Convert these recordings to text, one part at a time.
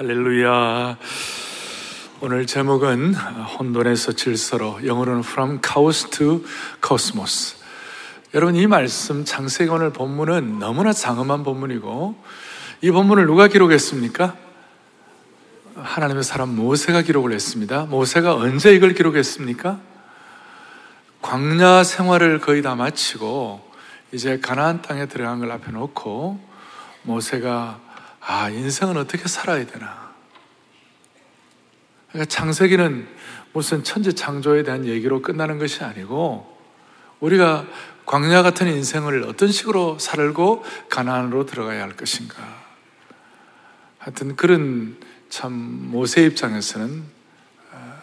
할렐루야. 오늘 제목은 혼돈에서 질서로 영어로는 From Chaos to Cosmos. 여러분 이 말씀 오늘 본문은 너무나 장엄한 본문이고 이 본문을 누가 기록했습니까? 하나님의 사람 모세가 기록을 했습니다. 모세가 언제 이걸 기록했습니까? 광야 생활을 거의 다 마치고 이제 가나안 땅에 들어간 걸 앞에 놓고 모세가 아 인생은 어떻게 살아야 되나 그러니까 창세기는 무슨 천지 창조에 대한 얘기로 끝나는 것이 아니고 우리가 광야 같은 인생을 어떤 식으로 살고 가나안으로 들어가야 할 것인가. 하여튼 그런 참 모세 입장에서는 어,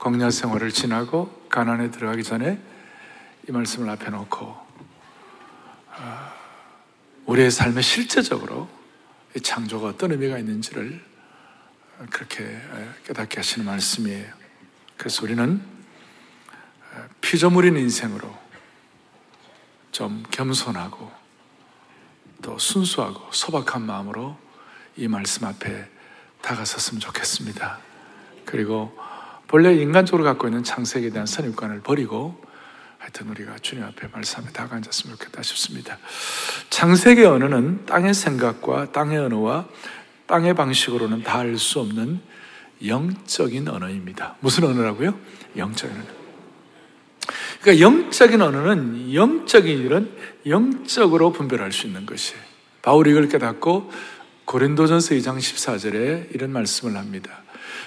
광야 생활을 지나고 가나안에 들어가기 전에 이 말씀을 앞에 놓고 어, 우리의 삶에 실제적으로 창조가 어떤 의미가 있는지를 그렇게 깨닫게 하시는 말씀이에요. 그래서 우리는 피조물인 인생으로 좀 겸손하고 또 순수하고 소박한 마음으로 이 말씀 앞에 다가섰으면 좋겠습니다. 그리고 본래 인간적으로 갖고 있는 창세기에 대한 선입관을 버리고 하여튼 우리가 주님 앞에 말씀 앞에 다가 앉았으면 좋겠다 싶습니다. 창세기 언어는 땅의 생각과 땅의 언어와 땅의 방식으로는 다 알 수 없는 영적인 언어입니다. 무슨 언어라고요? 영적인 언어. 그러니까 영적인 언어는 영적인 일은 영적으로 분별할 수 있는 것이에요. 바울이 이걸 깨닫고 고린도전서 2장 14절에 이런 말씀을 합니다.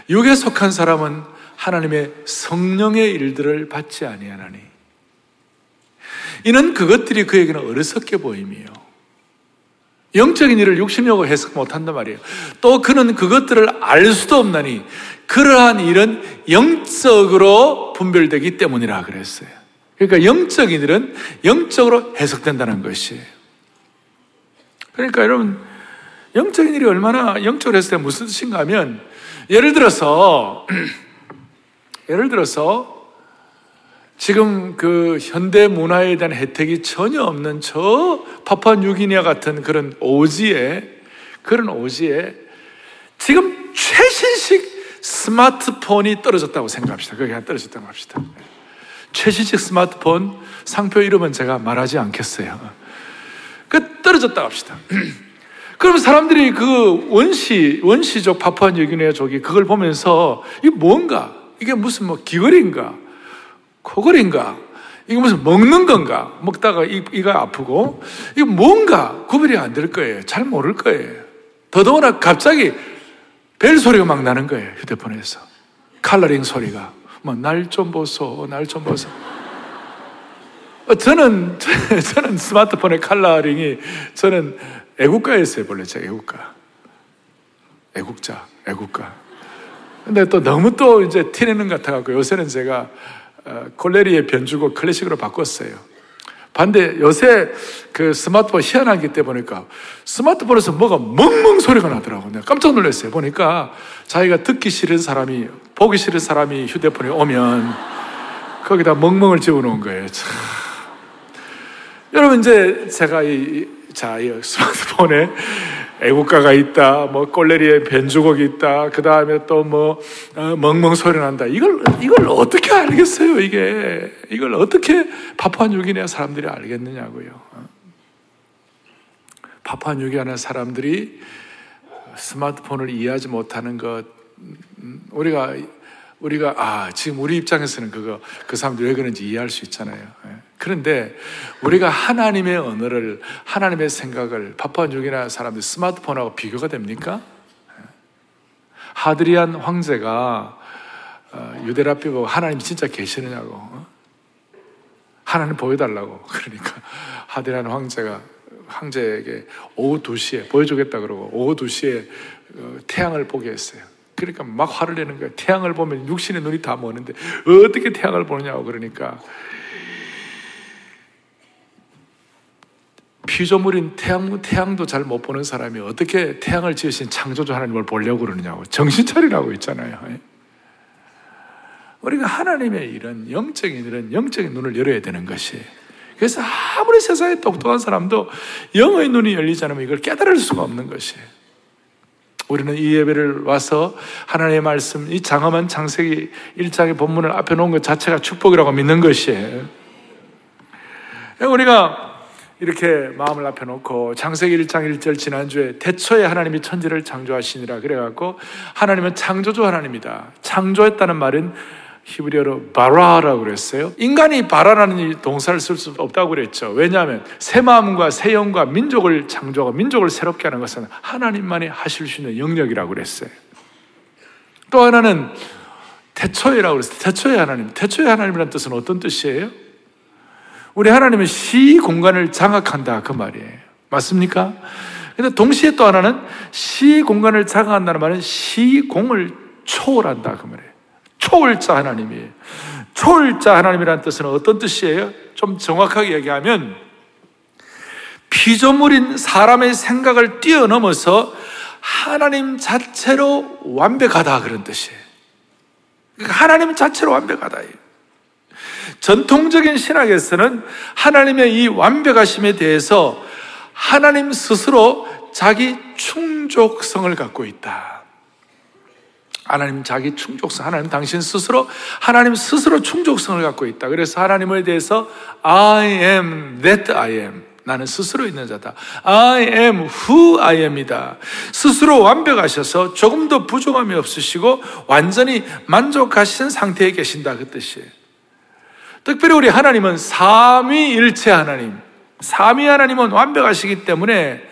육에 속한 사람은 하나님의 성령의 일들을 받지 아니하나니 이는 그것들이 그에게는 어리석게 보임이요 영적인 일을 육신력으로 해석 못한단 말이에요. 또 그는 그것들을 알 수도 없나니 그러한 일은 영적으로 분별되기 때문이라 그랬어요. 그러니까 영적인 일은 영적으로 해석된다는 것이에요. 그러니까 여러분 영적인 일이 얼마나 영적으로 해석되면 무슨 뜻인가 하면 예를 들어서 예를 들어서 지금 그 현대 문화에 대한 혜택이 전혀 없는 저 파푸아 뉴기니아 같은 그런 오지에 그런 오지에 지금 최신식 스마트폰이 떨어졌다고 생각합시다. 그게 한 떨어졌다고 합시다. 최신식 스마트폰 상표 이름은 제가 말하지 않겠어요. 그 떨어졌다고 합시다. 그러면 사람들이 그 원시 원시족 파푸아 뉴기니아 족이 그걸 보면서 이게 뭔가 이게 무슨 뭐 귀걸이인가 코골인가? 이게 무슨 먹는 건가? 먹다가 이, 이가 아프고, 이거 뭔가 구별이 안 될 거예요. 잘 모를 거예요. 더더구나 갑자기 벨 소리가 막 나는 거예요. 휴대폰에서. 칼러링 소리가. 뭐, 날좀 보소, 날 좀 보소. 어, 저는, 저는 스마트폰의 칼러링이, 저는 애국가였어요, 원래 제 애국가. 애국자, 애국가. 근데 또 너무 또 이제 티내는 것 같아갖고 요새는 제가 어, 콜레리의 변주고 클래식으로 바꿨어요. 반대 요새 그 스마트폰 희한하기 때문에 스마트폰에서 뭐가 멍멍 소리가 나더라고. 내가 깜짝 놀랐어요. 보니까 자기가 듣기 싫은 사람이 보기 싫은 사람이 휴대폰에 오면 거기다 멍멍을 지어놓은 거예요. 참. 여러분 이제 제가 이, 자, 이 스마트폰에 애국가가 있다, 뭐 꼴레리에 변주곡이 있다, 그 다음에 또뭐 어, 멍멍 소리 난다. 이걸 이걸 어떻게 알겠어요? 이게 이걸 어떻게 파푸아뉴기니아 사람들이 알겠느냐고요. 어? 파푸아뉴기니아 사람들이 스마트폰을 이해하지 못하는 것 음, 우리가 우리가 아 지금 우리 입장에서는 그거 그 사람들이 왜 그런지 이해할 수 있잖아요. 예. 그런데 우리가 하나님의 언어를 하나님의 생각을 파푸아뉴기나 사람들 스마트폰하고 비교가 됩니까? 예. 하드리안 황제가 어, 유대라피 보고 하나님 진짜 계시느냐고 어? 하나님 보여달라고 그러니까 하드리안 황제가 황제에게 오후 2시에 보여주겠다 그러고 오후 2시에 어, 태양을 보게 했어요. 그러니까 막 화를 내는 거예요. 태양을 보면 육신의 눈이 다 머는데 어떻게 태양을 보느냐고 그러니까 피조물인 태양, 태양도 잘 못 보는 사람이 어떻게 태양을 지으신 창조주 하나님을 보려고 그러느냐고 정신 차리라고 있잖아요. 예? 우리가 하나님의 일은 영적인 일은 영적인 눈을 열어야 되는 것이 그래서 아무리 세상에 똑똑한 사람도 영의 눈이 열리지 않으면 이걸 깨달을 수가 없는 것이에요. 우리는 이 예배를 와서 하나님의 말씀, 이 장엄한 창세기 1장의 본문을 앞에 놓은 것 자체가 축복이라고 믿는 것이에요. 우리가 이렇게 마음을 앞에 놓고 창세기 1장 1절 지난주에 대초에 하나님이 천지를 창조하시니라 그래갖고 하나님은 창조주 하나님이다. 창조했다는 말은 히브리어로 바라라고 그랬어요. 인간이 바라라는 동사를 쓸 수 없다고 그랬죠. 왜냐하면 새 마음과 새 영과 민족을 창조하고 민족을 새롭게 하는 것은 하나님만이 하실 수 있는 영역이라고 그랬어요. 또 하나는 태초에라고 그랬어요. 태초의 하나님. 태초의 하나님이라는 뜻은 어떤 뜻이에요? 우리 하나님은 시 공간을 장악한다 그 말이에요. 맞습니까? 근데 동시에 또 하나는 시 공간을 장악한다는 말은 시공을 초월한다 그 말이에요. 초월자 하나님이에요. 초월자 하나님이라는 뜻은 어떤 뜻이에요? 좀 정확하게 얘기하면 피조물인 사람의 생각을 뛰어넘어서 하나님 자체로 완벽하다 그런 뜻이에요. 그러니까 하나님 자체로 완벽하다. 전통적인 신학에서는 하나님의 이 완벽하심에 대해서 하나님 스스로 자기 충족성을 갖고 있다. 하나님 자기 충족성, 하나님 당신 스스로, 하나님 스스로 충족성을 갖고 있다. 그래서 하나님에 대해서 I am that I am. 나는 스스로 있는 자다. I am who I am이다. 스스로 완벽하셔서 조금도 부족함이 없으시고 완전히 만족하신 상태에 계신다. 그 뜻이에요. 특별히 우리 하나님은 삼위일체 하나님, 삼위 하나님은 완벽하시기 때문에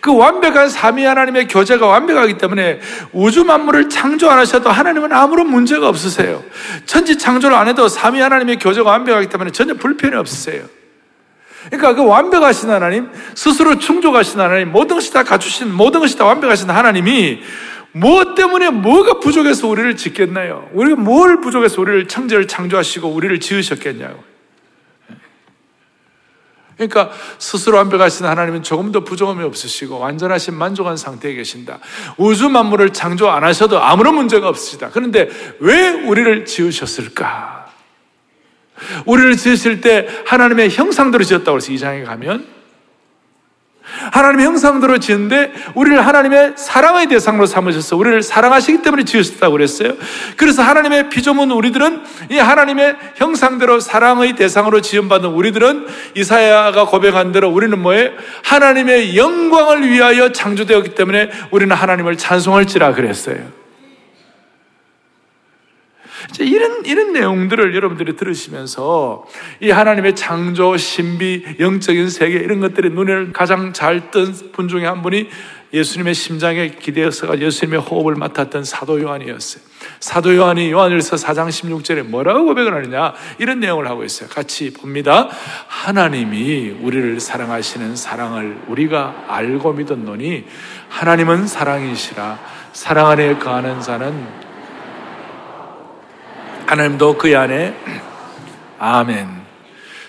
그 완벽한 삼위 하나님의 교제가 완벽하기 때문에 우주 만물을 창조 안 하셔도 하나님은 아무런 문제가 없으세요. 천지 창조를 안 해도 삼위 하나님의 교제가 완벽하기 때문에 전혀 불편이 없으세요. 그러니까 그 완벽하신 하나님, 스스로 충족하신 하나님, 모든 것이 다 갖추신, 모든 것이 다 완벽하신 하나님이 무엇 때문에 뭐가 부족해서 우리를 짓겠나요? 우리가 뭘 부족해서 우리를 창조를 창조하시고 우리를 지으셨겠냐고. 그러니까 스스로 완벽하신 하나님은 조금도 부족함이 없으시고 완전하신 만족한 상태에 계신다. 우주 만물을 창조 안 하셔도 아무런 문제가 없으시다. 그런데 왜 우리를 지으셨을까? 우리를 지으실 때 하나님의 형상대로 지었다고 해서 이 장에 가면 하나님의 형상대로 지은데 우리를 하나님의 사랑의 대상으로 삼으셔서 우리를 사랑하시기 때문에 지으셨다고 그랬어요. 그래서 하나님의 피조물 우리들은 이 하나님의 형상대로 사랑의 대상으로 지음받은 우리들은 이사야가 고백한 대로 우리는 뭐에 하나님의 영광을 위하여 창조되었기 때문에 우리는 하나님을 찬송할지라 그랬어요. 이런, 이런 내용들을 여러분들이 들으시면서 이 하나님의 창조, 신비, 영적인 세계 이런 것들이 눈을 가장 잘 뜬 분 중에 한 분이 예수님의 심장에 기대어서가 예수님의 호흡을 맡았던 사도 요한이었어요. 사도 요한이 요한일서 4장 16절에 뭐라고 고백을 하느냐 이런 내용을 하고 있어요. 같이 봅니다. 하나님이 우리를 사랑하시는 사랑을 우리가 알고 믿었노니 하나님은 사랑이시라 사랑 안에 거하는 자는 하나님도 그 안에 아멘.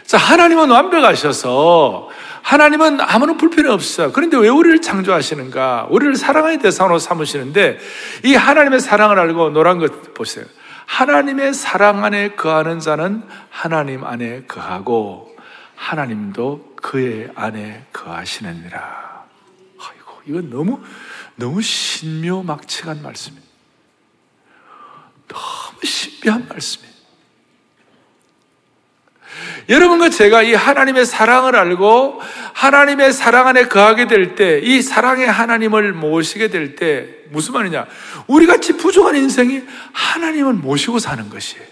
자, 하나님은 완벽하셔서 하나님은 아무런 불편이 없어요. 그런데 왜 우리를 창조하시는가? 우리를 사랑의 대상으로 삼으시는데 이 하나님의 사랑을 알고 노란 것 보세요. 하나님의 사랑 안에 거하는 자는 하나님 안에 거하고 하나님도 그의 안에 거하시느니라. 아이고, 이건 너무 너무 신묘막측한 말씀이에요. 너무 신 비한 말씀이에요. 여러분과 제가 이 하나님의 사랑을 알고 하나님의 사랑 안에 거하게 될 때, 이 사랑의 하나님을 모시게 될 때, 무슨 말이냐? 우리 같이 부족한 인생이 하나님을 모시고 사는 것이에요.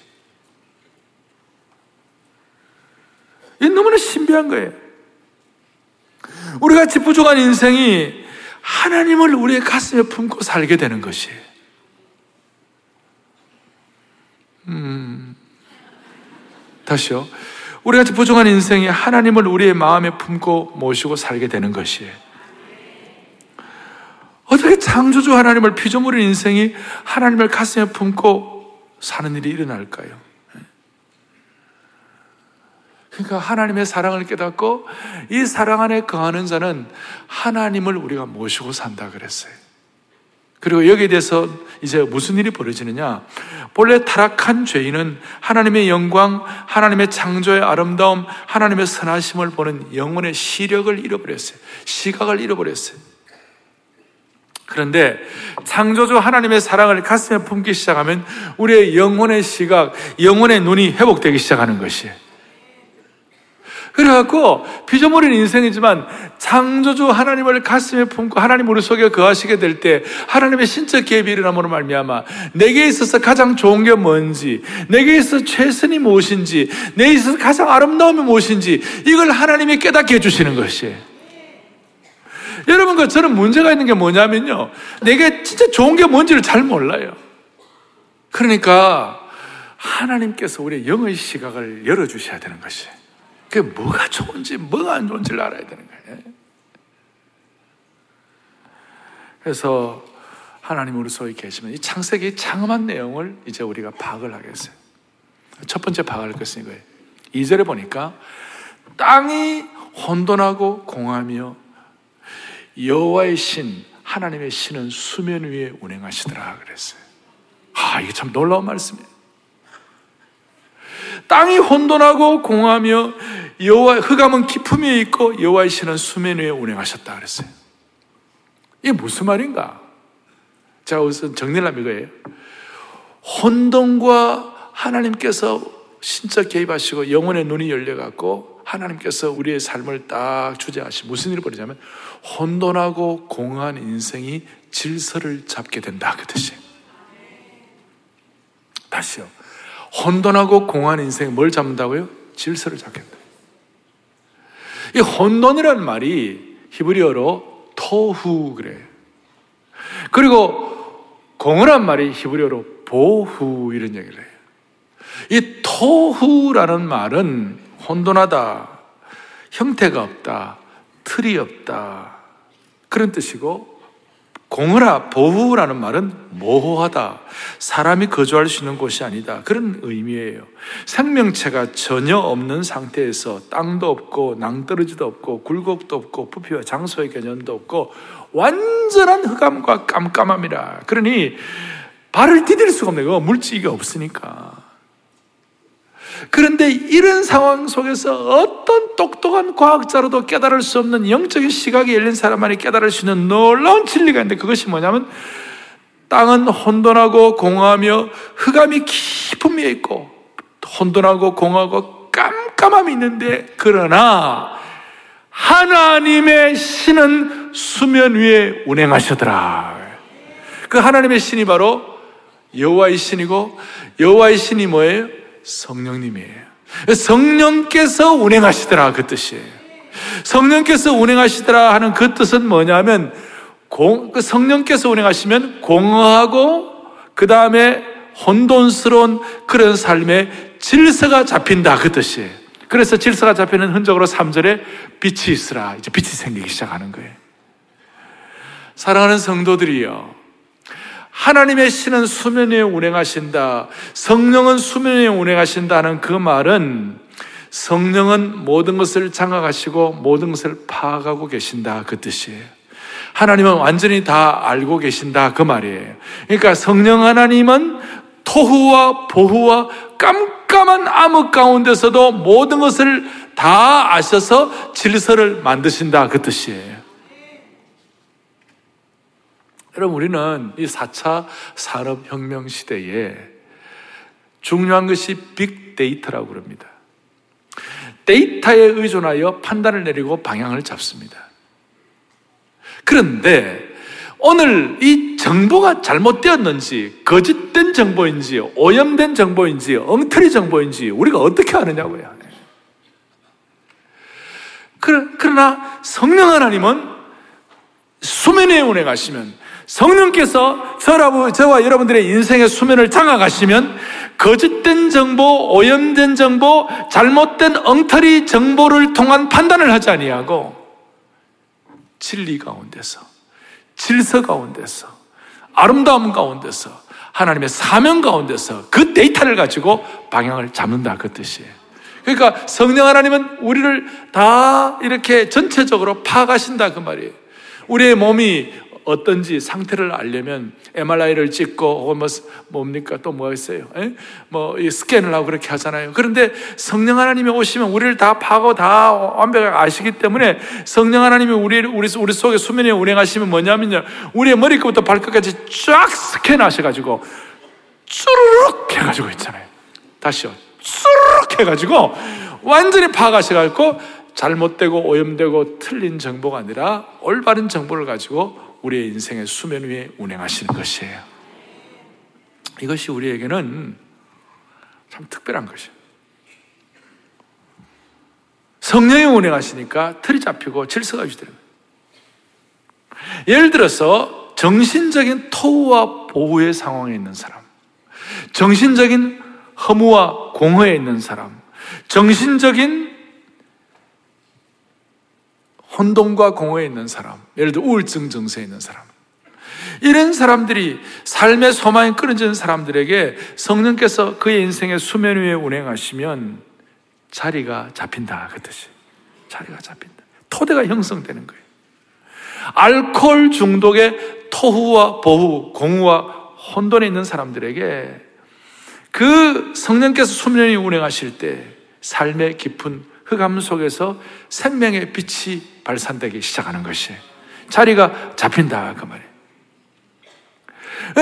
이 너무나 신비한 거예요. 우리 같이 부족한 인생이 하나님을 우리의 가슴에 품고 살게 되는 것이에요. 음, 다시요. 우리 같이 부족한 인생이 하나님을 우리의 마음에 품고 모시고 살게 되는 것이에요. 어떻게 창조주 하나님을 피조물인 인생이 하나님을 가슴에 품고 사는 일이 일어날까요? 그러니까 하나님의 사랑을 깨닫고 이 사랑 안에 거하는 자는 하나님을 우리가 모시고 산다 그랬어요. 그리고 여기에 대해서 이제 무슨 일이 벌어지느냐? 본래 타락한 죄인은 하나님의 영광, 하나님의 창조의 아름다움, 하나님의 선하심을 보는 영혼의 시력을 잃어버렸어요. 시각을 잃어버렸어요. 그런데 창조주 하나님의 사랑을 가슴에 품기 시작하면 우리의 영혼의 시각, 영혼의 눈이 회복되기 시작하는 것이에요. 그래갖고 피조물인 인생이지만 창조주 하나님을 가슴에 품고 하나님 우리 속에 거하시게 될 때 하나님의 신적 계획이 일어남으로 말미암아 내게 있어서 가장 좋은 게 뭔지 내게 있어서 최선이 무엇인지 내게 있어서 가장 아름다움이 무엇인지 이걸 하나님이 깨닫게 해주시는 것이에요. 여러분, 그 저는 문제가 있는 게 뭐냐면요. 내게 진짜 좋은 게 뭔지를 잘 몰라요. 그러니까 하나님께서 우리의 영의 시각을 열어주셔야 되는 것이에요. 그게 뭐가 좋은지, 뭐가 안 좋은지를 알아야 되는 거예요. 그래서 하나님 우리 속에 계시면 이 창세기 장엄한 내용을 이제 우리가 파악을 하겠어요. 첫 번째 파악할 것은 이거예요. 2절에 보니까 땅이 혼돈하고 공하며 여호와의 신, 하나님의 신은 수면 위에 운행하시더라 그랬어요. 아, 이게 참 놀라운 말씀이에요. 땅이 혼돈하고 공하며 여호와 흑암은 기품에 있고 여호와의 신은 수면 위에 운행하셨다 그랬어요. 이게 무슨 말인가? 자, 우선 정리를 하면 이거예요. 혼돈과 하나님께서 신적 개입하시고 영혼의 눈이 열려갖고 하나님께서 우리의 삶을 딱 주재하시 무슨 일이 벌어지냐면 혼돈하고 공허한 인생이 질서를 잡게 된다 그 뜻이에요. 다시요. 혼돈하고 공허한 인생이 뭘 잡는다고요? 질서를 잡게 된다. 이 혼돈이라는 말이 히브리어로 토후 그래요. 그리고 공허란 말이 히브리어로 보후 이런 얘기를 해요. 이 토후라는 말은 혼돈하다, 형태가 없다, 틀이 없다. 그런 뜻이고, 공허라, 보후라는 말은 모호하다. 사람이 거주할 수 있는 곳이 아니다. 그런 의미예요. 생명체가 전혀 없는 상태에서 땅도 없고, 낭떠러지도 없고, 굴곡도 없고, 부피와 장소의 개념도 없고, 완전한 흑암과 깜깜함이라. 그러니, 발을 디딜 수가 없네. 요 물질이 없으니까. 그런데 이런 상황 속에서 어떤 똑똑한 과학자로도 깨달을 수 없는 영적인 시각이 열린 사람만이 깨달을 수 있는 놀라운 진리가 있는데 그것이 뭐냐면 땅은 혼돈하고 공허하며 흑암이 깊은 위에 있고 혼돈하고 공허하고 깜깜함이 있는데 그러나 하나님의 신은 수면 위에 운행하시더라. 그 하나님의 신이 바로 여호와의 신이고 여호와의 신이 뭐예요? 성령님이에요. 성령께서 운행하시더라 그 뜻이에요. 성령께서 운행하시더라 하는 그 뜻은 뭐냐면 공, 그 성령께서 운행하시면 공허하고 그 다음에 혼돈스러운 그런 삶의 질서가 잡힌다 그 뜻이에요. 그래서 질서가 잡히는 흔적으로 3절에 빛이 있으라. 이제 빛이 생기기 시작하는 거예요. 사랑하는 성도들이요. 하나님의 신은 수면 위에 운행하신다. 성령은 수면 위에 운행하신다는 그 말은 성령은 모든 것을 장악하시고 모든 것을 파악하고 계신다. 그 뜻이에요. 하나님은 완전히 다 알고 계신다. 그 말이에요. 그러니까 성령 하나님은 토후와 보후와 깜깜한 암흑 가운데서도 모든 것을 다 아셔서 질서를 만드신다. 그 뜻이에요. 여러분, 우리는 이 4차 산업혁명 시대에 중요한 것이 빅데이터라고 그럽니다. 데이터에 의존하여 판단을 내리고 방향을 잡습니다. 그런데 오늘 이 정보가 잘못되었는지, 거짓된 정보인지, 오염된 정보인지, 엉터리 정보인지 우리가 어떻게 아느냐고요. 그러나 성령 하나님은 수면에 운행하시면 성령께서 저와 여러분들의 인생의 수면을 장악하시면 거짓된 정보, 오염된 정보, 잘못된 엉터리 정보를 통한 판단을 하지 아니하고 진리 가운데서, 질서 가운데서, 아름다움 가운데서, 하나님의 사명 가운데서 그 데이터를 가지고 방향을 잡는다 그 뜻이에요. 그러니까 성령 하나님은 우리를 다 이렇게 전체적으로 파악하신다 그 말이에요. 우리의 몸이 어떤지 상태를 알려면 MRI를 찍고 혹은 뭐 뭡니까 또 뭐가 있어요? 에? 뭐 스캔을 하고 그렇게 하잖아요. 그런데 성령 하나님이 오시면 우리를 다 파고 다 완벽하게 아시기 때문에 성령 하나님이 우리 우리 우리 속에 수면에 운행하시면 뭐냐면요, 우리의 머리끝부터 발끝까지 쫙 스캔하셔 가지고 쭈르륵 해 가지고 있잖아요. 다시요, 쭈르륵 해 가지고 완전히 파가셔가지고 잘못되고 오염되고 틀린 정보가 아니라 올바른 정보를 가지고 우리의 인생의 수면 위에 운행하시는 것이에요. 이것이 우리에게는 참 특별한 것이에요. 성령이 운행하시니까 틀이 잡히고 질서가 유지되는 거예요. 예를 들어서 정신적인 토우와 보호의 상황에 있는 사람, 정신적인 허무와 공허에 있는 사람, 정신적인 혼돈과 공허에 있는 사람, 예를 들어 우울증 증세에 있는 사람. 이런 사람들이 삶의 소망이 끊어지는 사람들에게 성령께서 그의 인생의 수면 위에 운행하시면 자리가 잡힌다. 그 뜻이. 자리가 잡힌다. 토대가 형성되는 거예요. 알코올 중독의 토후와 보후, 공후와 혼돈에 있는 사람들에게 그 성령께서 수면 위에 운행하실 때 삶의 깊은 흑암 속에서 생명의 빛이 발산되기 시작하는 것이 자리가 잡힌다 그 말이에요.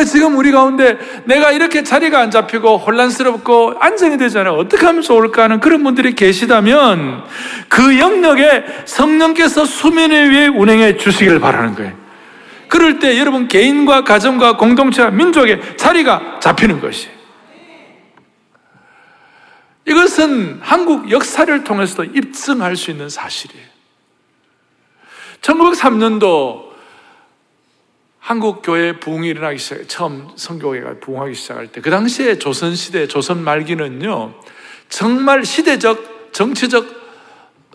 지금 우리 가운데 내가 이렇게 자리가 안 잡히고 혼란스럽고 안정이 되잖아요. 어떻게 하면 좋을까 하는 그런 분들이 계시다면 그 영역에 성령께서 수면에 위해 운행해 주시기를 바라는 거예요. 그럴 때 여러분 개인과 가정과 공동체와 민족의 자리가 잡히는 것이 이것은 한국 역사를 통해서도 입증할 수 있는 사실이에요. 1903년도 한국 교회 부흥이 일어나기 시작, 처음 성교회가 부흥하기 시작할 때, 그 당시에 조선 시대, 조선 말기는요, 정말 시대적, 정치적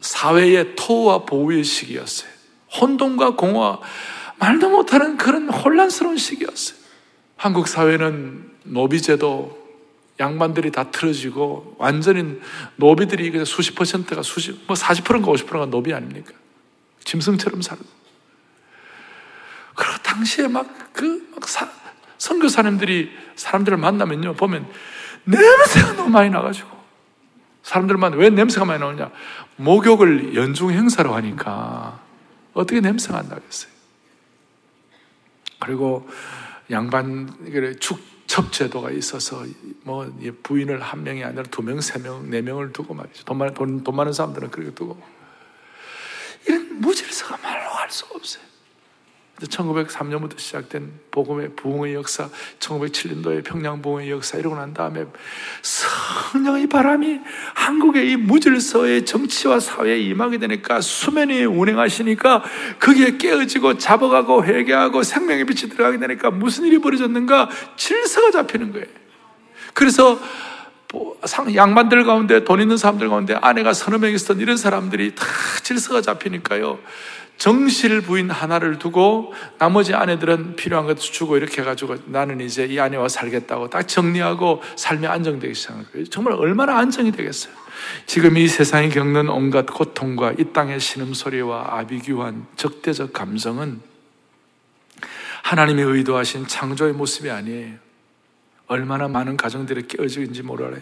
사회의 토와 보호의 시기였어요. 혼돈과 공허와 말도 못하는 그런 혼란스러운 시기였어요. 한국 사회는 노비제도, 양반들이 다 틀어지고 완전히 노비들이 수십 퍼센트가 수십 뭐 40%인가 50%가 노비 아닙니까? 짐승처럼 살고. 그리고 당시에 막 그막 그, 선교사님들이 사람들을 만나면요 보면 냄새가 너무 많이 나가지고 사람들만 왜 냄새가 많이 나오냐? 목욕을 연중 행사로 하니까 어떻게 냄새가 안 나겠어요? 그리고 양반 축 첩제도가 있어서 뭐 부인을 한 명이 아니라 두 명, 세 명, 네 명을 두고 말이죠. 돈 돈, 돈 많은 사람들은 그렇게 두고. 이런 무질서가 말로 할 수가 없어요. 1903년부터 시작된 복음의 부흥의 역사, 1907년도에 평양 부흥의 역사 이러고 난 다음에 성령의 바람이 한국의 이 무질서의 정치와 사회에 임하게 되니까 수면이 운행하시니까 그게 깨어지고 잡아가고 회개하고 생명의 빛이 들어가게 되니까 무슨 일이 벌어졌는가 질서가 잡히는 거예요. 그래서 양반들 가운데 돈 있는 사람들 가운데 아내가 서너 명 있었던 이런 사람들이 다 질서가 잡히니까요. 정실 부인 하나를 두고 나머지 아내들은 필요한 것도 주고 이렇게 해가지고 나는 이제 이 아내와 살겠다고 딱 정리하고 삶이 안정되기 시작한 거예요. 정말 얼마나 안정이 되겠어요. 지금 이 세상이 겪는 온갖 고통과 이 땅의 신음소리와 아비규환 적대적 감성은 하나님의 의도하신 창조의 모습이 아니에요. 얼마나 많은 가정들이 깨어지는지 몰라요.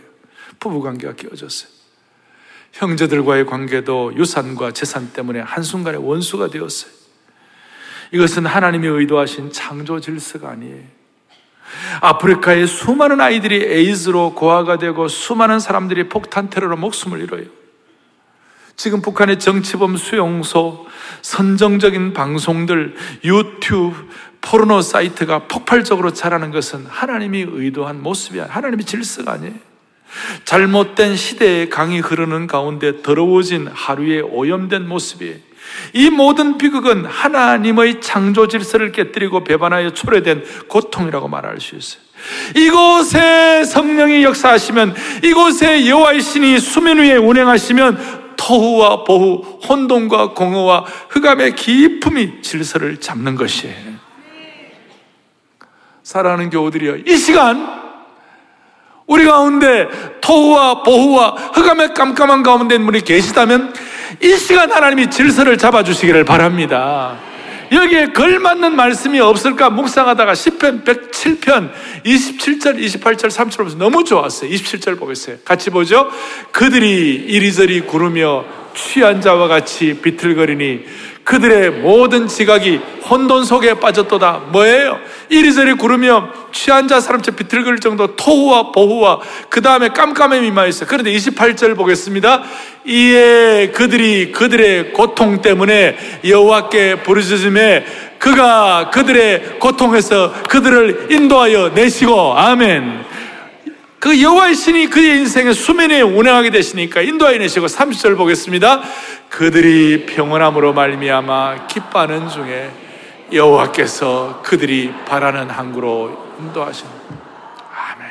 부부관계가 깨어졌어요. 형제들과의 관계도 유산과 재산 때문에 한순간에 원수가 되었어요. 이것은 하나님이 의도하신 창조 질서가 아니에요. 아프리카의 수많은 아이들이 에이즈로 고아가 되고 수많은 사람들이 폭탄 테러로 목숨을 잃어요. 지금 북한의 정치범 수용소, 선정적인 방송들, 유튜브, 포르노 사이트가 폭발적으로 자라는 것은 하나님이 의도한 모습이. 하나님의 질서가 아니에요. 잘못된 시대의 강이 흐르는 가운데 더러워진 하루의 오염된 모습이에요. 이 모든 비극은 하나님의 창조 질서를 깨뜨리고 배반하여 초래된 고통이라고 말할 수 있어요. 이곳에 성령이 역사하시면 이곳에 여호와의 신이 수면 위에 운행하시면 토후와 보후, 혼돈과 공허와 흑암의 기품이 질서를 잡는 것이에요. 사랑하는 교우들이여, 이 시간 우리 가운데 토후와 보후와 흑암의 깜깜한 가운데 분이 계시다면 이 시간 하나님이 질서를 잡아주시기를 바랍니다. 여기에 걸맞는 말씀이 없을까 묵상하다가 10편 107편 27절 28절 3절 보면서 너무 좋았어요. 27절 보겠어요. 같이 보죠. 그들이 이리저리 구르며 취한 자와 같이 비틀거리니 그들의 모든 지각이 혼돈 속에 빠졌도다. 뭐예요? 이리저리 구르며 취한 자 사람처럼 비틀거릴 정도 토후와 보후와 그 다음에 깜깜함이 임하였어요. 그런데 28절 보겠습니다. 이에 그들이 그들의 고통 때문에 여호와께 부르짖음에 그가 그들의 고통에서 그들을 인도하여 내시고 아멘. 그 여호와의 신이 그의 인생의 수면에 운행하게 되시니까 인도하여 내시고 30절 보겠습니다. 그들이 평온함으로 말미암아 기뻐하는 중에 여호와께서 그들이 바라는 항구로 인도하신 아멘.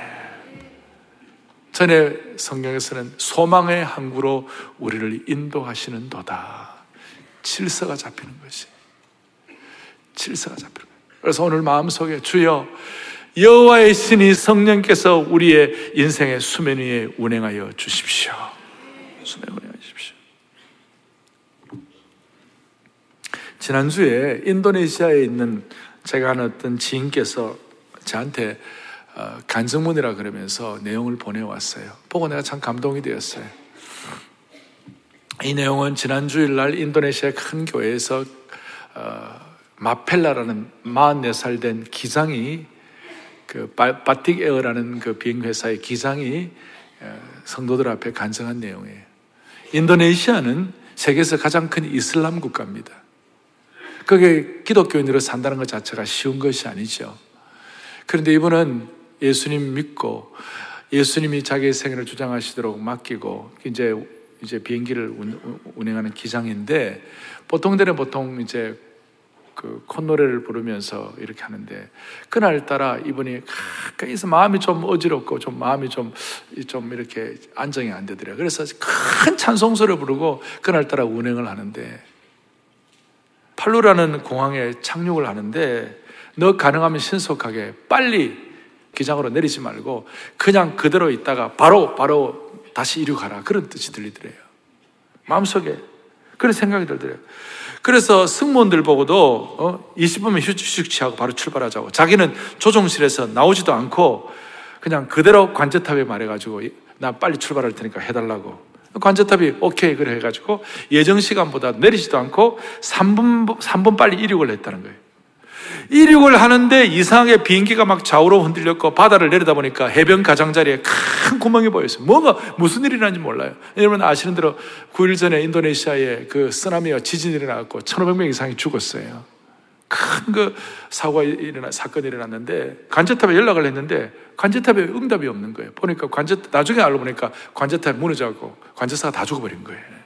전에 성경에서는 소망의 항구로 우리를 인도하시는 도다. 질서가 잡히는 것이. 질서가 잡히는 거예요. 그래서 오늘 마음속에 주여 여호와의 신이 성령께서 우리의 인생의 수면 위에 운행하여 주십시오. 수면 운행하여 주십시오. 지난주에 인도네시아에 있는 제가 아는 어떤 지인께서 저한테 어, 간증문이라 그러면서 내용을 보내왔어요. 보고 내가 참 감동이 되었어요. 이 내용은 지난 주일날 인도네시아 큰 교회에서 어, 마펠라라는 44살 된 기장이 그 바틱 에어라는 그 비행회사의 기장이 어, 성도들 앞에 간증한 내용이에요. 인도네시아는 세계에서 가장 큰 이슬람 국가입니다. 그게 기독교인으로 산다는 것 자체가 쉬운 것이 아니죠. 그런데 이분은 예수님 믿고 예수님이 자기의 생애를 주장하시도록 맡기고 이제 이제 비행기를 운행하는 기장인데 보통 때는 보통 이제 그 콧노래를 부르면서 이렇게 하는데 그날따라 이분이 가까이서 마음이 좀 어지럽고 좀 마음이 좀, 좀 이렇게 안정이 안 되더래요. 그래서 큰 찬송소를 부르고 그날따라 운행을 하는데 팔루라는 공항에 착륙을 하는데 너 가능하면 신속하게 빨리 기장으로 내리지 말고 그냥 그대로 있다가 바로 바로 다시 이륙하라 그런 뜻이 들리더래요. 마음속에 그런 생각이 들더래요. 그래서 승무원들 보고도 어, 20분만 휴식 취하고 바로 출발하자고. 자기는 조종실에서 나오지도 않고 그냥 그대로 관제탑에 말해가지고 나 빨리 출발할 테니까 해달라고. 관제탑이 오케이 그래 해가지고 예정 시간보다 내리지도 않고 3분 3분 빨리 이륙을 했다는 거예요. 이륙을 하는데 이상하게 비행기가 막 좌우로 흔들렸고 바다를 내리다 보니까 해변 가장자리에 큰 구멍이 보였어요. 뭐가 무슨 일이 일어난지 몰라요. 여러분 아시는 대로 9일 전에 인도네시아에 그 쓰나미와 지진이 일어났고 1,500명 이상이 죽었어요. 큰 그 사고가 일어나 사건이 일어났는데 관제탑에 연락을 했는데 관제탑에 응답이 없는 거예요. 보니까 관제 나중에 알고 보니까 관제탑이 무너져고 관제사가 다 죽어버린 거예요.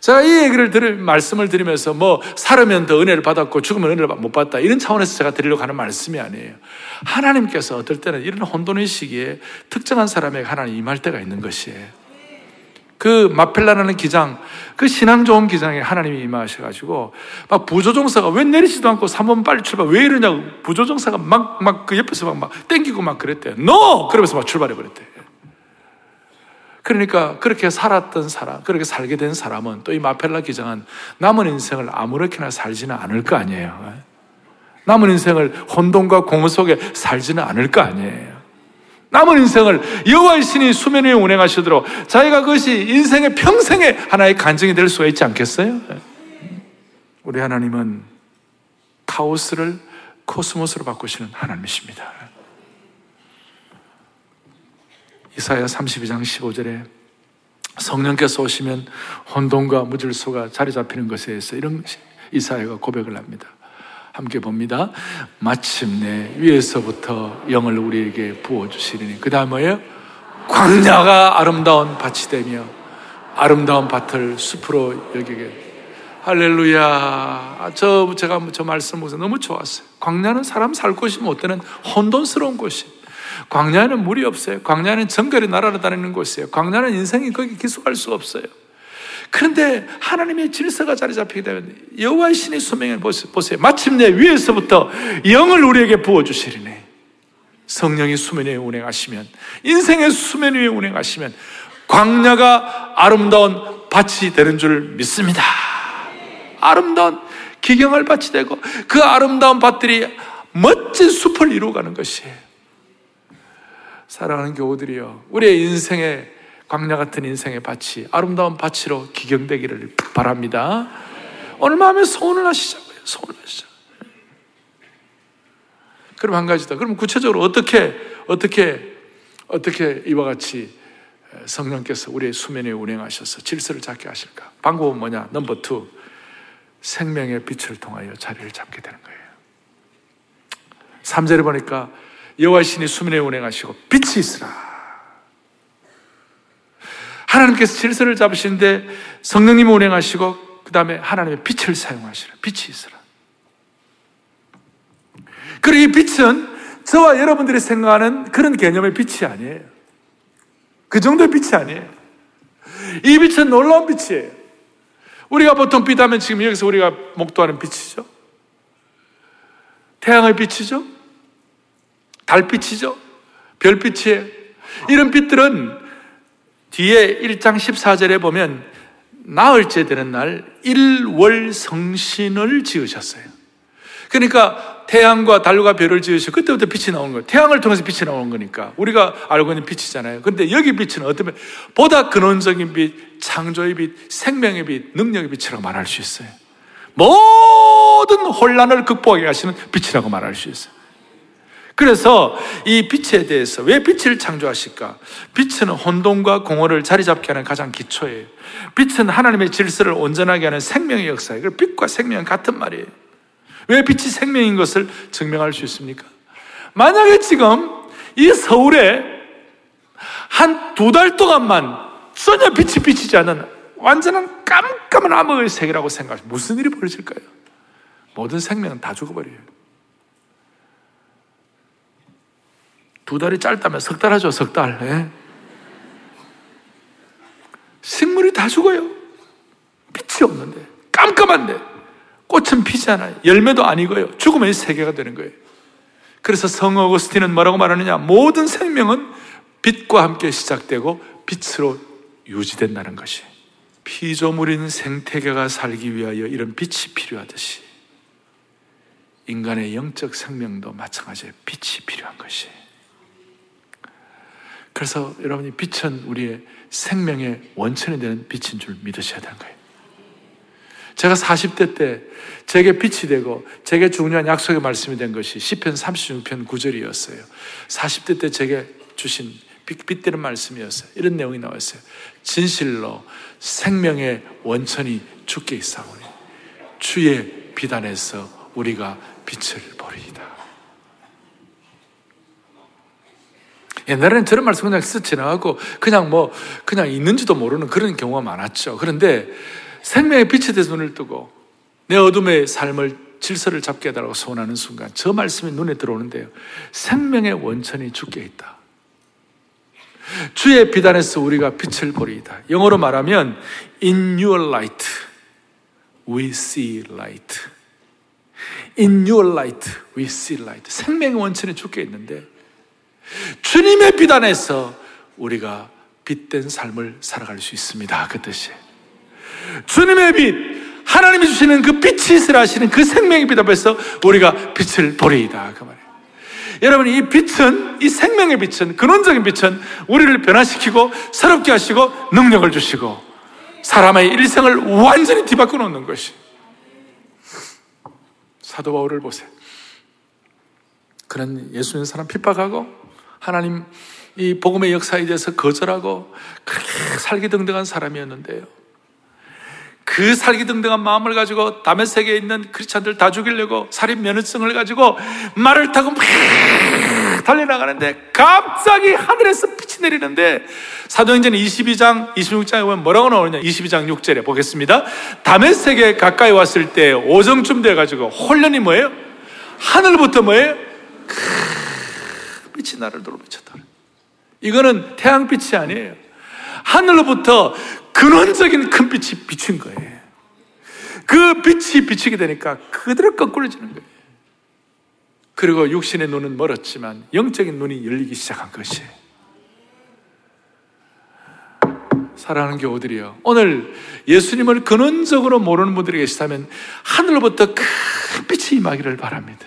제가 이 얘기를 들을 말씀을 드리면서 뭐 살으면 더 은혜를 받았고 죽으면 은혜를 못 받다 이런 차원에서 제가 드리려고 하는 말씀이 아니에요. 하나님께서 어떨 때는 이런 혼돈의 시기에 특정한 사람에게 하나님 임할 때가 있는 것이에요. 그 마펠라라는 기장, 그 신앙 좋은 기장에 하나님이 임하셔가지고 막 부조종사가 왜 내리지도 않고 3번 빨리 출발 왜 이러냐고 부조종사가 막 막 그 옆에서 막, 막 땡기고 막 그랬대요. No! 그러면서 막 출발해 버렸대. 그러니까 그렇게 살았던 사람, 그렇게 살게 된 사람은 또 이 마펠라 기장은 남은 인생을 아무렇게나 살지는 않을 거 아니에요. 남은 인생을 혼돈과 공허 속에 살지는 않을 거 아니에요. 남은 인생을 여호와의 신이 수면 위에 운행하시도록 자기가 그것이 인생의 평생의 하나의 간증이 될 수가 있지 않겠어요? 우리 하나님은 카오스를 코스모스로 바꾸시는 하나님이십니다. 이사야 32장 15절에 성령께서 오시면 혼돈과 무질서가 자리 잡히는 것에 대해서 이런 이사야가 고백을 합니다. 함께 봅니다. 마침내 위에서부터 영을 우리에게 부어주시리니. 그 다음 뭐예요? 광야가 아름다운 밭이 되며 아름다운 밭을 숲으로 여기게. 할렐루야. 저, 제가 저 말씀 보서 너무 좋았어요. 광야는 사람 살 곳이 못 되는 혼돈스러운 곳이. 광야에는 물이 없어요. 광야는 정글이 날아다니는 곳이에요. 광야는 인생이 거기 기속할 수가 없어요. 그런데 하나님의 질서가 자리 잡히게 되면 여호와의 신의 소명을 보세요. 마침내 위에서부터 영을 우리에게 부어 주시리네. 성령이 수면 위에 운행하시면 인생의 수면 위에 운행하시면 광야가 아름다운 밭이 되는 줄 믿습니다. 아름다운 기경할 밭이 되고 그 아름다운 밭들이 멋진 숲을 이루어가는 것이에요. 사랑하는 교우들이요. 우리의 인생의 광야 같은 인생의 밭이 아름다운 밭으로 기경되기를 바랍니다. 오늘 마음에 소원을 하시자고요. 소원을 하시자. 그럼 한 가지 더. 그럼 구체적으로 어떻게, 어떻게, 어떻게 이와 같이 성령께서 우리의 수면에 운행하셔서 질서를 잡게 하실까? 방법은 뭐냐? number two. 생명의 빛을 통하여 자리를 잡게 되는 거예요. 3절에 보니까 여호와 신이 수면에 운행하시고 빛이 있으라. 하나님께서 질서를 잡으시는데 성령님이 운행하시고 그 다음에 하나님의 빛을 사용하시라. 빛이 있으라. 그리고 이 빛은 저와 여러분들이 생각하는 그런 개념의 빛이 아니에요. 그 정도의 빛이 아니에요. 이 빛은 놀라운 빛이에요. 우리가 보통 빛하면 지금 여기서 우리가 목도하는 빛이죠. 태양의 빛이죠. 달빛이죠. 별빛이에요. 이런 빛들은 뒤에 1장 14절에 보면 나흘째 되는 날 일월 성신을 지으셨어요. 그러니까 태양과 달과 별을 지으시고 그때부터 빛이 나오는 거예요. 태양을 통해서 빛이 나오는 거니까 우리가 알고 있는 빛이잖아요. 그런데 여기 빛은 어떤 보다 근원적인 빛, 창조의 빛, 생명의 빛, 능력의 빛이라고 말할 수 있어요. 모든 혼란을 극복하게 하시는 빛이라고 말할 수 있어요. 그래서 이 빛에 대해서 왜 빛을 창조하실까? 빛은 혼돈과 공허를 자리 잡게 하는 가장 기초예요. 빛은 하나님의 질서를 온전하게 하는 생명의 역사예요. 그 빛과 생명은 같은 말이에요. 왜 빛이 생명인 것을 증명할 수 있습니까? 만약에 지금 이 서울에 한 두 달 동안만 전혀 빛이 비치지 않은 완전한 깜깜한 암흑의 세계라고 생각하시면 무슨 일이 벌어질까요? 모든 생명은 다 죽어버려요. 두 달이 짧다면 석 달 하죠, 석 달. 예? 식물이 다 죽어요. 빛이 없는데, 깜깜한데, 꽃은 피지 않아요. 열매도 아니고요. 죽으면 세계가 되는 거예요. 그래서 성 어거스틴은 뭐라고 말하느냐? 모든 생명은 빛과 함께 시작되고 빛으로 유지된다는 것이. 피조물인 생태계가 살기 위하여 이런 빛이 필요하듯이 인간의 영적 생명도 마찬가지예요. 빛이 필요한 것이. 그래서 여러분이 빛은 우리의 생명의 원천이 되는 빛인 줄 믿으셔야 되는 거예요. 제가 40대 때 제게 빛이 되고 제게 중요한 약속의 말씀이 된 것이 10편 36편 9절이었어요. 40대 때 제게 주신 빛, 빛되는 말씀이었어요. 이런 내용이 나왔어요. 진실로 생명의 원천이 주께 있사오니 주의 비단에서 우리가 빛을 보리이다. 옛날에는 저런 말씀 그냥 쓱 지나가고 그냥 뭐 그냥 있는지도 모르는 그런 경우가 많았죠. 그런데 생명의 빛에 대해서 눈을 뜨고 내 어둠의 삶을 질서를 잡게 해달라고 소원하는 순간 저 말씀이 눈에 들어오는데요. 생명의 원천이 주께 있다. 주의 비단에서 우리가 빛을 보리이다. 영어로 말하면 in your light we see light. in your light we see light. 생명의 원천이 주께 있는데 주님의 비단에서 우리가 빛된 삶을 살아갈 수 있습니다. 그 뜻이. 주님의 빛, 하나님이 주시는 그 빛이 있으라 하시는 그 생명의 빛 앞에서 우리가 빛을 보리이다. 그 말이에요. 여러분, 이 빛은, 이 생명의 빛은, 근원적인 빛은 우리를 변화시키고 새롭게 하시고 능력을 주시고 사람의 일생을 완전히 뒤바꿔 놓는 것이. 사도 바울을 보세요. 그런 예수 님 사람 핍박하고 하나님 이 복음의 역사에 대해서 거절하고 그렇게 살기등등한 사람이었는데요. 그 살기등등한 마음을 가지고 남의 세계에 있는 크리스찬들 다 죽이려고 살인 면허증을 가지고 말을 타고 막 달려나가는데 갑자기 하늘에서 빛이 내리는데 사도행전 22장 26장에 보면 뭐라고 나오느냐 22장 6절에 보겠습니다 담의 세계에 가까이 왔을 때 오정쯤 돼가지고 혼련이 뭐예요? 하늘부터 뭐예요? 빛이 나를 도로비쳤다. 이거는 태양빛이 아니에요. 하늘로부터 근원적인 큰 빛이 비춘 거예요. 그 빛이 비치게 되니까 그대로 거꾸로지는 거예요. 그리고 육신의 눈은 멀었지만 영적인 눈이 열리기 시작한 것이에요. 사랑하는 교우들이요. 오늘 예수님을 근원적으로 모르는 분들이 계시다면 하늘로부터 큰 빛이 임하기를 바랍니다.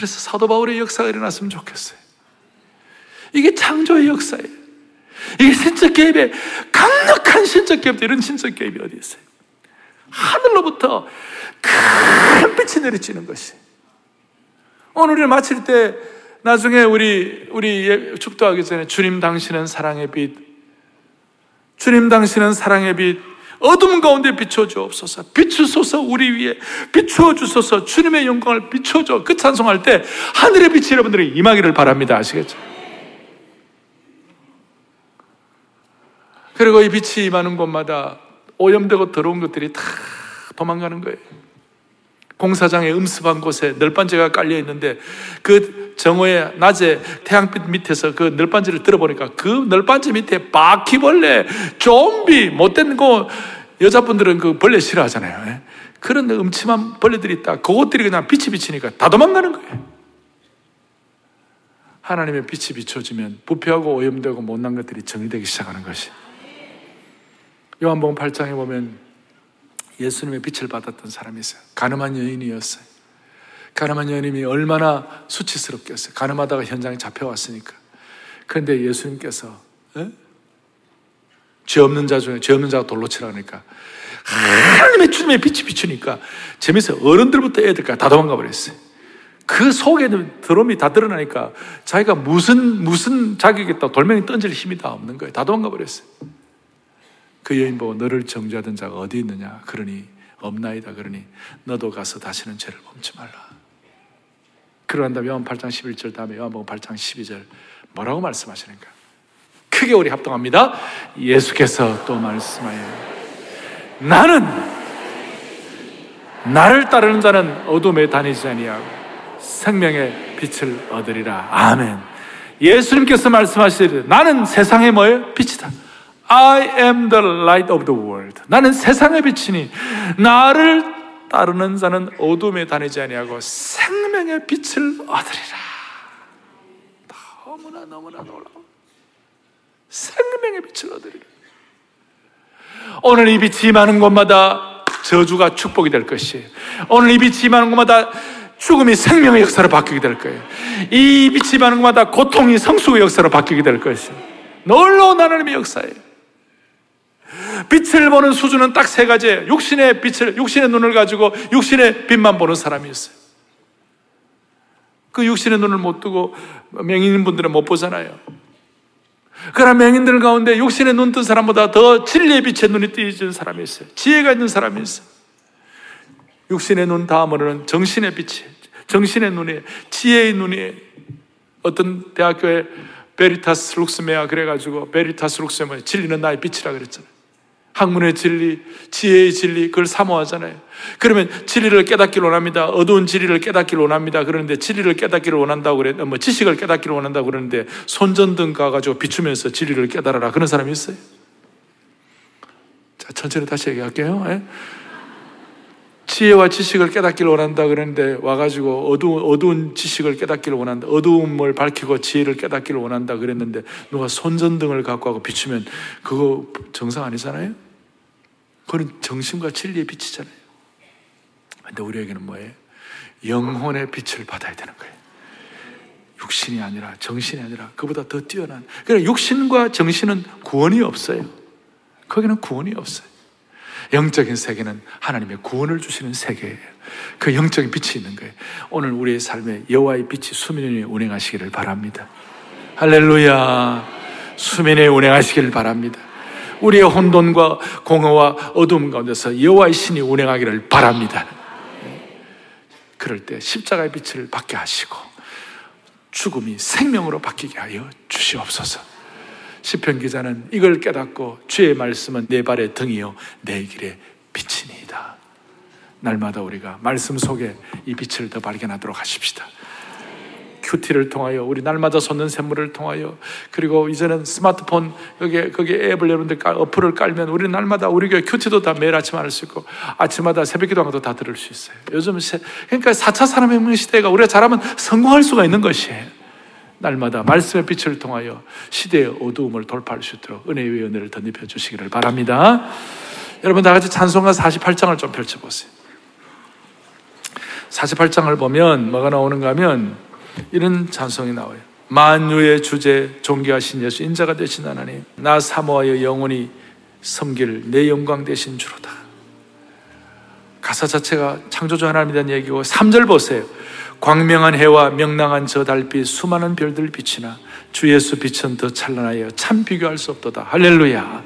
그래서 사도 바울의 역사가 일어났으면 좋겠어요. 이게 창조의 역사예요. 이게 신적 개입에 강력한 신적 개입 이런 신적 개입이 어디 있어요? 하늘로부터 큰 빛이 내리치는 것이. 오늘을 마칠 때 나중에 우리 우리 예, 축도하기 전에 주님 당신은 사랑의 빛, 주님 당신은 사랑의 빛, 어둠 가운데 비춰 주옵소서. 비추소서 우리 위에 비추어 주소서. 주님의 영광을 비춰 줘. 그 찬송할 때 하늘의 빛이 여러분들이 임하기를 바랍니다. 아시겠죠? 그리고 이 빛이 임하는 곳마다 오염되고 더러운 것들이 다 도망가는 거예요. 공사장의 음습한 곳에 널빤지가 깔려 있는데 그 정오에 낮에 태양빛 밑에서 그 널빤지를 들어보니까 그 널빤지 밑에 바퀴벌레, 좀비, 못된 거 여자분들은 그 벌레 싫어하잖아요. 예? 그런 음침한 벌레들이 있다. 그것들이 그냥 빛이 비치니까 다 도망가는 거예요. 하나님의 빛이 비춰지면 부패하고 오염되고 못난 것들이 정리되기 시작하는 것이. 요한복음 8장에 보면 예수님의 빛을 받았던 사람이 있어요. 가늠한 여인이었어요. 가늠한 여인이 얼마나 수치스럽겠어요. 가늠하다가 현장에 잡혀왔으니까. 그런데 예수님께서 에? 죄 없는 자 중에 죄 없는 자가 돌로 치라니까 하나님의 주님의 빛이 비추니까 재밌어요. 어른들부터 애들까지 다 도망가 버렸어요. 그 속에는 드럼이 다 드러나니까 자기가 무슨 무슨 자격이 있다 돌멩이 던질 힘이 다 없는 거예요. 다 도망가 버렸어요. 그 여인 보고 너를 정죄하던 자가 어디 있느냐? 그러니 없나이다. 그러니 너도 가서 다시는 죄를 범치 말라. 그러한 다음에 요한 8장 11절 다음에 요한복음 8장 12절 뭐라고 말씀하시는가? 크게 우리 합동합니다. 예수께서 또 말씀하여 나는 나를 따르는 자는 어둠에 다니지 아니하고 생명의 빛을 얻으리라. 아멘. 예수님께서 말씀하시되 나는 세상의 뭐예요? 빛이다. I am the light of the world. 나는 세상의 빛이니 나를 따르는 자는 어둠에 다니지 아니하고 생명의 빛을 얻으리라. 너무나 너무나 놀라워. 생명의 빛을 얻으리라. 오늘 이 빛이 임하는 곳마다 저주가 축복이 될 것이에요. 오늘 이 빛이 임하는 곳마다 죽음이 생명의 역사로 바뀌게 될 거예요. 이 빛이 임하는 곳마다 고통이 성숙의 역사로 바뀌게 될 것이에요. 놀라운 하나님의 역사예요. 빛을 보는 수준은 딱 세 가지예요. 육신의 빛을, 육신의 눈을 가지고 육신의 빛만 보는 사람이 있어요. 그 육신의 눈을 못 뜨고 맹인인 분들은 못 보잖아요. 그러나 맹인들 가운데 육신의 눈 뜬 사람보다 더 진리의 빛의 눈이 뜨는 사람이 있어요. 지혜가 있는 사람이 있어요. 육신의 눈 다음으로는 정신의 빛이, 정신의 눈이, 지혜의 눈이 어떤 대학교에 Veritas lux mea 그래가지고 Veritas lux mea 진리는 나의 빛이라 그랬잖아요. 학문의 진리, 지혜의 진리, 그걸 사모하잖아요. 그러면 진리를 깨닫기를 원합니다. 어두운 진리를 깨닫기를 원합니다. 그러는데 진리를 깨닫기를 원한다고 그래, 뭐 지식을 깨닫기를 원한다고 그러는데 손전등 가가지고 비추면서 진리를 깨달아라. 그런 사람이 있어요. 자, 천천히 다시 얘기할게요. 예? 지혜와 지식을 깨닫기를 원한다 그러는데 와가지고 어두운, 어두운 지식을 깨닫기를 원한다. 어두움을 밝히고 지혜를 깨닫기를 원한다 그랬는데 누가 손전등을 갖고 하고 비추면 그거 정상 아니잖아요? 그건 정신과 진리의 빛이잖아요. 근데 우리에게는 뭐예요? 영혼의 빛을 받아야 되는 거예요. 육신이 아니라 정신이 아니라 그보다 더 뛰어난. 그러니까 육신과 정신은 구원이 없어요. 거기는 구원이 없어요. 영적인 세계는 하나님의 구원을 주시는 세계예요. 그 영적인 빛이 있는 거예요. 오늘 우리의 삶에 여호와의 빛이 수면에 운행하시기를 바랍니다. 할렐루야. 수면에 운행하시기를 바랍니다. 우리의 혼돈과 공허와 어둠 가운데서 여호와의 신이 운행하기를 바랍니다. 그럴 때 십자가의 빛을 받게 하시고 죽음이 생명으로 바뀌게 하여 주시옵소서. 시편 기자는 이걸 깨닫고 주의 말씀은 내 발의 등이요 내 길의 빛이니이다. 날마다 우리가 말씀 속에 이 빛을 더 발견하도록 하십시다. 큐티를 통하여 우리 날마다 솟는 샘물을 통하여 그리고 이제는 스마트폰 여기 거기 앱을 여러분들 어플을 깔면 우리 날마다 우리 교회 큐티도 다 매일 아침 할 수 있고 아침마다 새벽기도도 다 들을 수 있어요. 요즘 세, 그러니까 4차 산업혁명 시대가 우리가 잘하면 성공할 수가 있는 것이에요. 날마다 말씀의 빛을 통하여 시대의 어두움을 돌파할 수 있도록 은혜의 은혜를 덧입혀 주시기를 바랍니다. 여러분 다 같이 찬송가 48장을 좀 펼쳐보세요. 48장을 보면 뭐가 나오는가 하면 이런 찬송이 나와요. 만유의 주제 존귀하신 예수 인자가 되신 하나님 나 사모하여 영원히 섬길 내 영광 되신 주로다. 가사 자체가 창조주 하나님에 대한 얘기고 3절 보세요. 광명한 해와 명랑한 저 달빛 수많은 별들 빛이나 주 예수 빛은 더 찬란하여 참 비교할 수 없도다. 할렐루야.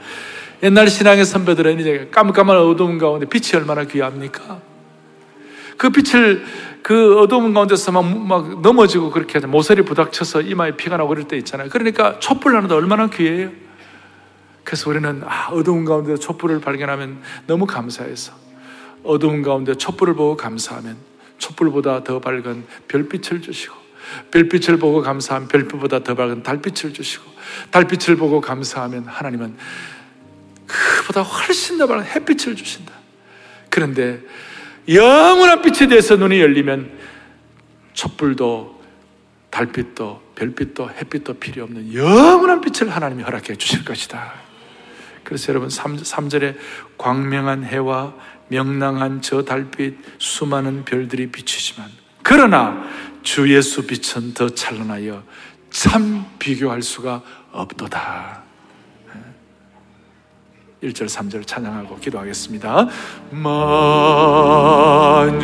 옛날 신앙의 선배들은 이제 깜깜한 어두운 가운데 빛이 얼마나 귀합니까? 그 빛을 그 어두운 가운데서 막, 막 넘어지고 그렇게 모서리 부닥쳐서 이마에 피가 나고 그럴 때 있잖아요. 그러니까 촛불 하나도 얼마나 귀해요. 그래서 우리는 아, 어두운 가운데 촛불을 발견하면 너무 감사해서 어두운 가운데 촛불을 보고 감사하면 촛불보다 더 밝은 별빛을 주시고 별빛을 보고 감사하면 별빛보다 더 밝은 달빛을 주시고 달빛을 보고 감사하면 하나님은 그보다 훨씬 더 밝은 햇빛을 주신다. 그런데 영원한 빛에 대해서 눈이 열리면 촛불도 달빛도 별빛도 햇빛도 필요 없는 영원한 빛을 하나님이 허락해 주실 것이다. 그래서 여러분 3, 3절에 광명한 해와 명랑한 저 달빛 수많은 별들이 비추지만 그러나 주 예수 빛은 더 찬란하여 참 비교할 수가 없도다. 1절, 3절 찬양하고 기도하겠습니다. 만유의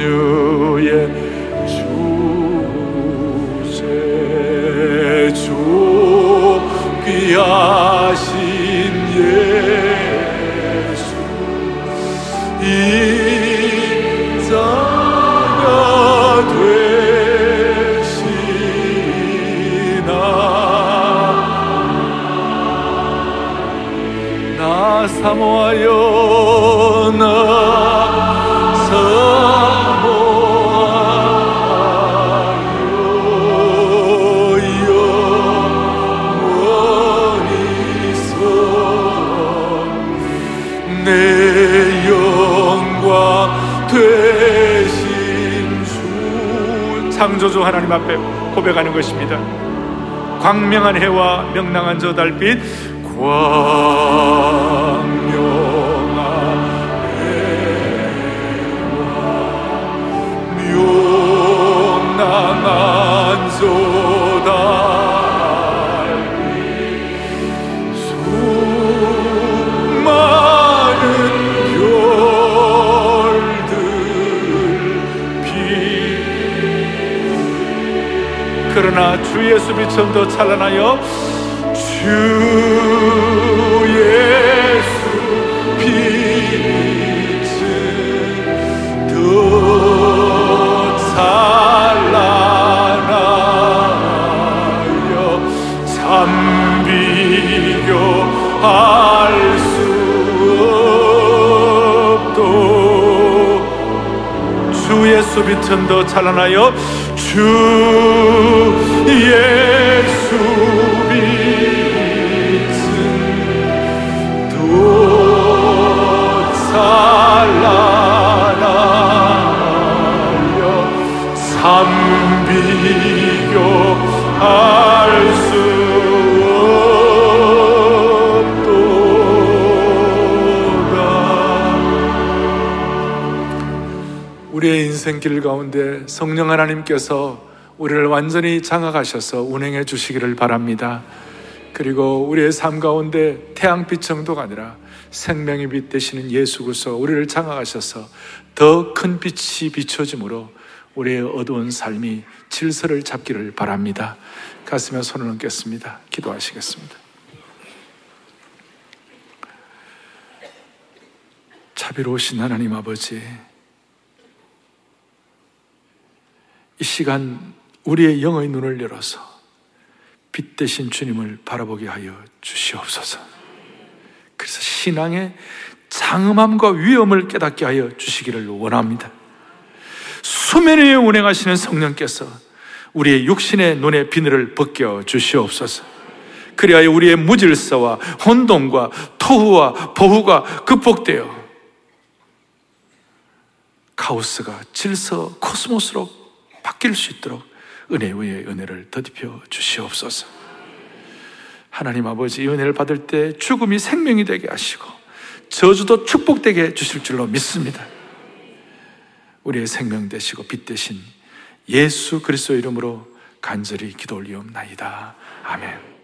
창조주 하나님 앞에 고백하는 것입니다. 광명한 해와 명랑한 저 달빛 광명한 해와 명랑한 저 달빛 예수 빛은 더 찬란하여 주 예수 빛은 더 찬란하여 참 비교할 수 없도 주 예수 빛은 더 찬란하여 주 우리의 인생길 가운데 성령 하나님께서 우리를 완전히 장악하셔서 운행해 주시기를 바랍니다. 그리고 우리의 삶 가운데 태양빛 정도가 아니라 생명의 빛 되시는 예수 그리스도 우리를 장악하셔서 더 큰 빛이 비춰짐으로 우리의 어두운 삶이 질서를 잡기를 바랍니다. 가슴에 손을 얹겠습니다. 기도하시겠습니다. 자비로우신 하나님 아버지, 이 시간 우리의 영의 눈을 열어서 빛 대신 주님을 바라보게 하여 주시옵소서. 그래서 신앙의 장엄함과 위험을 깨닫게 하여 주시기를 원합니다. 수면 위에 운행하시는 성령께서 우리의 육신의 눈의 비늘을 벗겨 주시옵소서. 그리하여 우리의 무질서와 혼돈과 토후와 보후가 극복되어 카오스가 질서 코스모스로 바뀔 수 있도록 은혜 위에 은혜를 더딥혀 주시옵소서. 하나님 아버지 이 은혜를 받을 때 죽음이 생명이 되게 하시고 저주도 축복되게 주실 줄로 믿습니다. 우리의 생명 되시고 빛 되신 예수 그리스도 이름으로 간절히 기도 올리옵나이다. 아멘.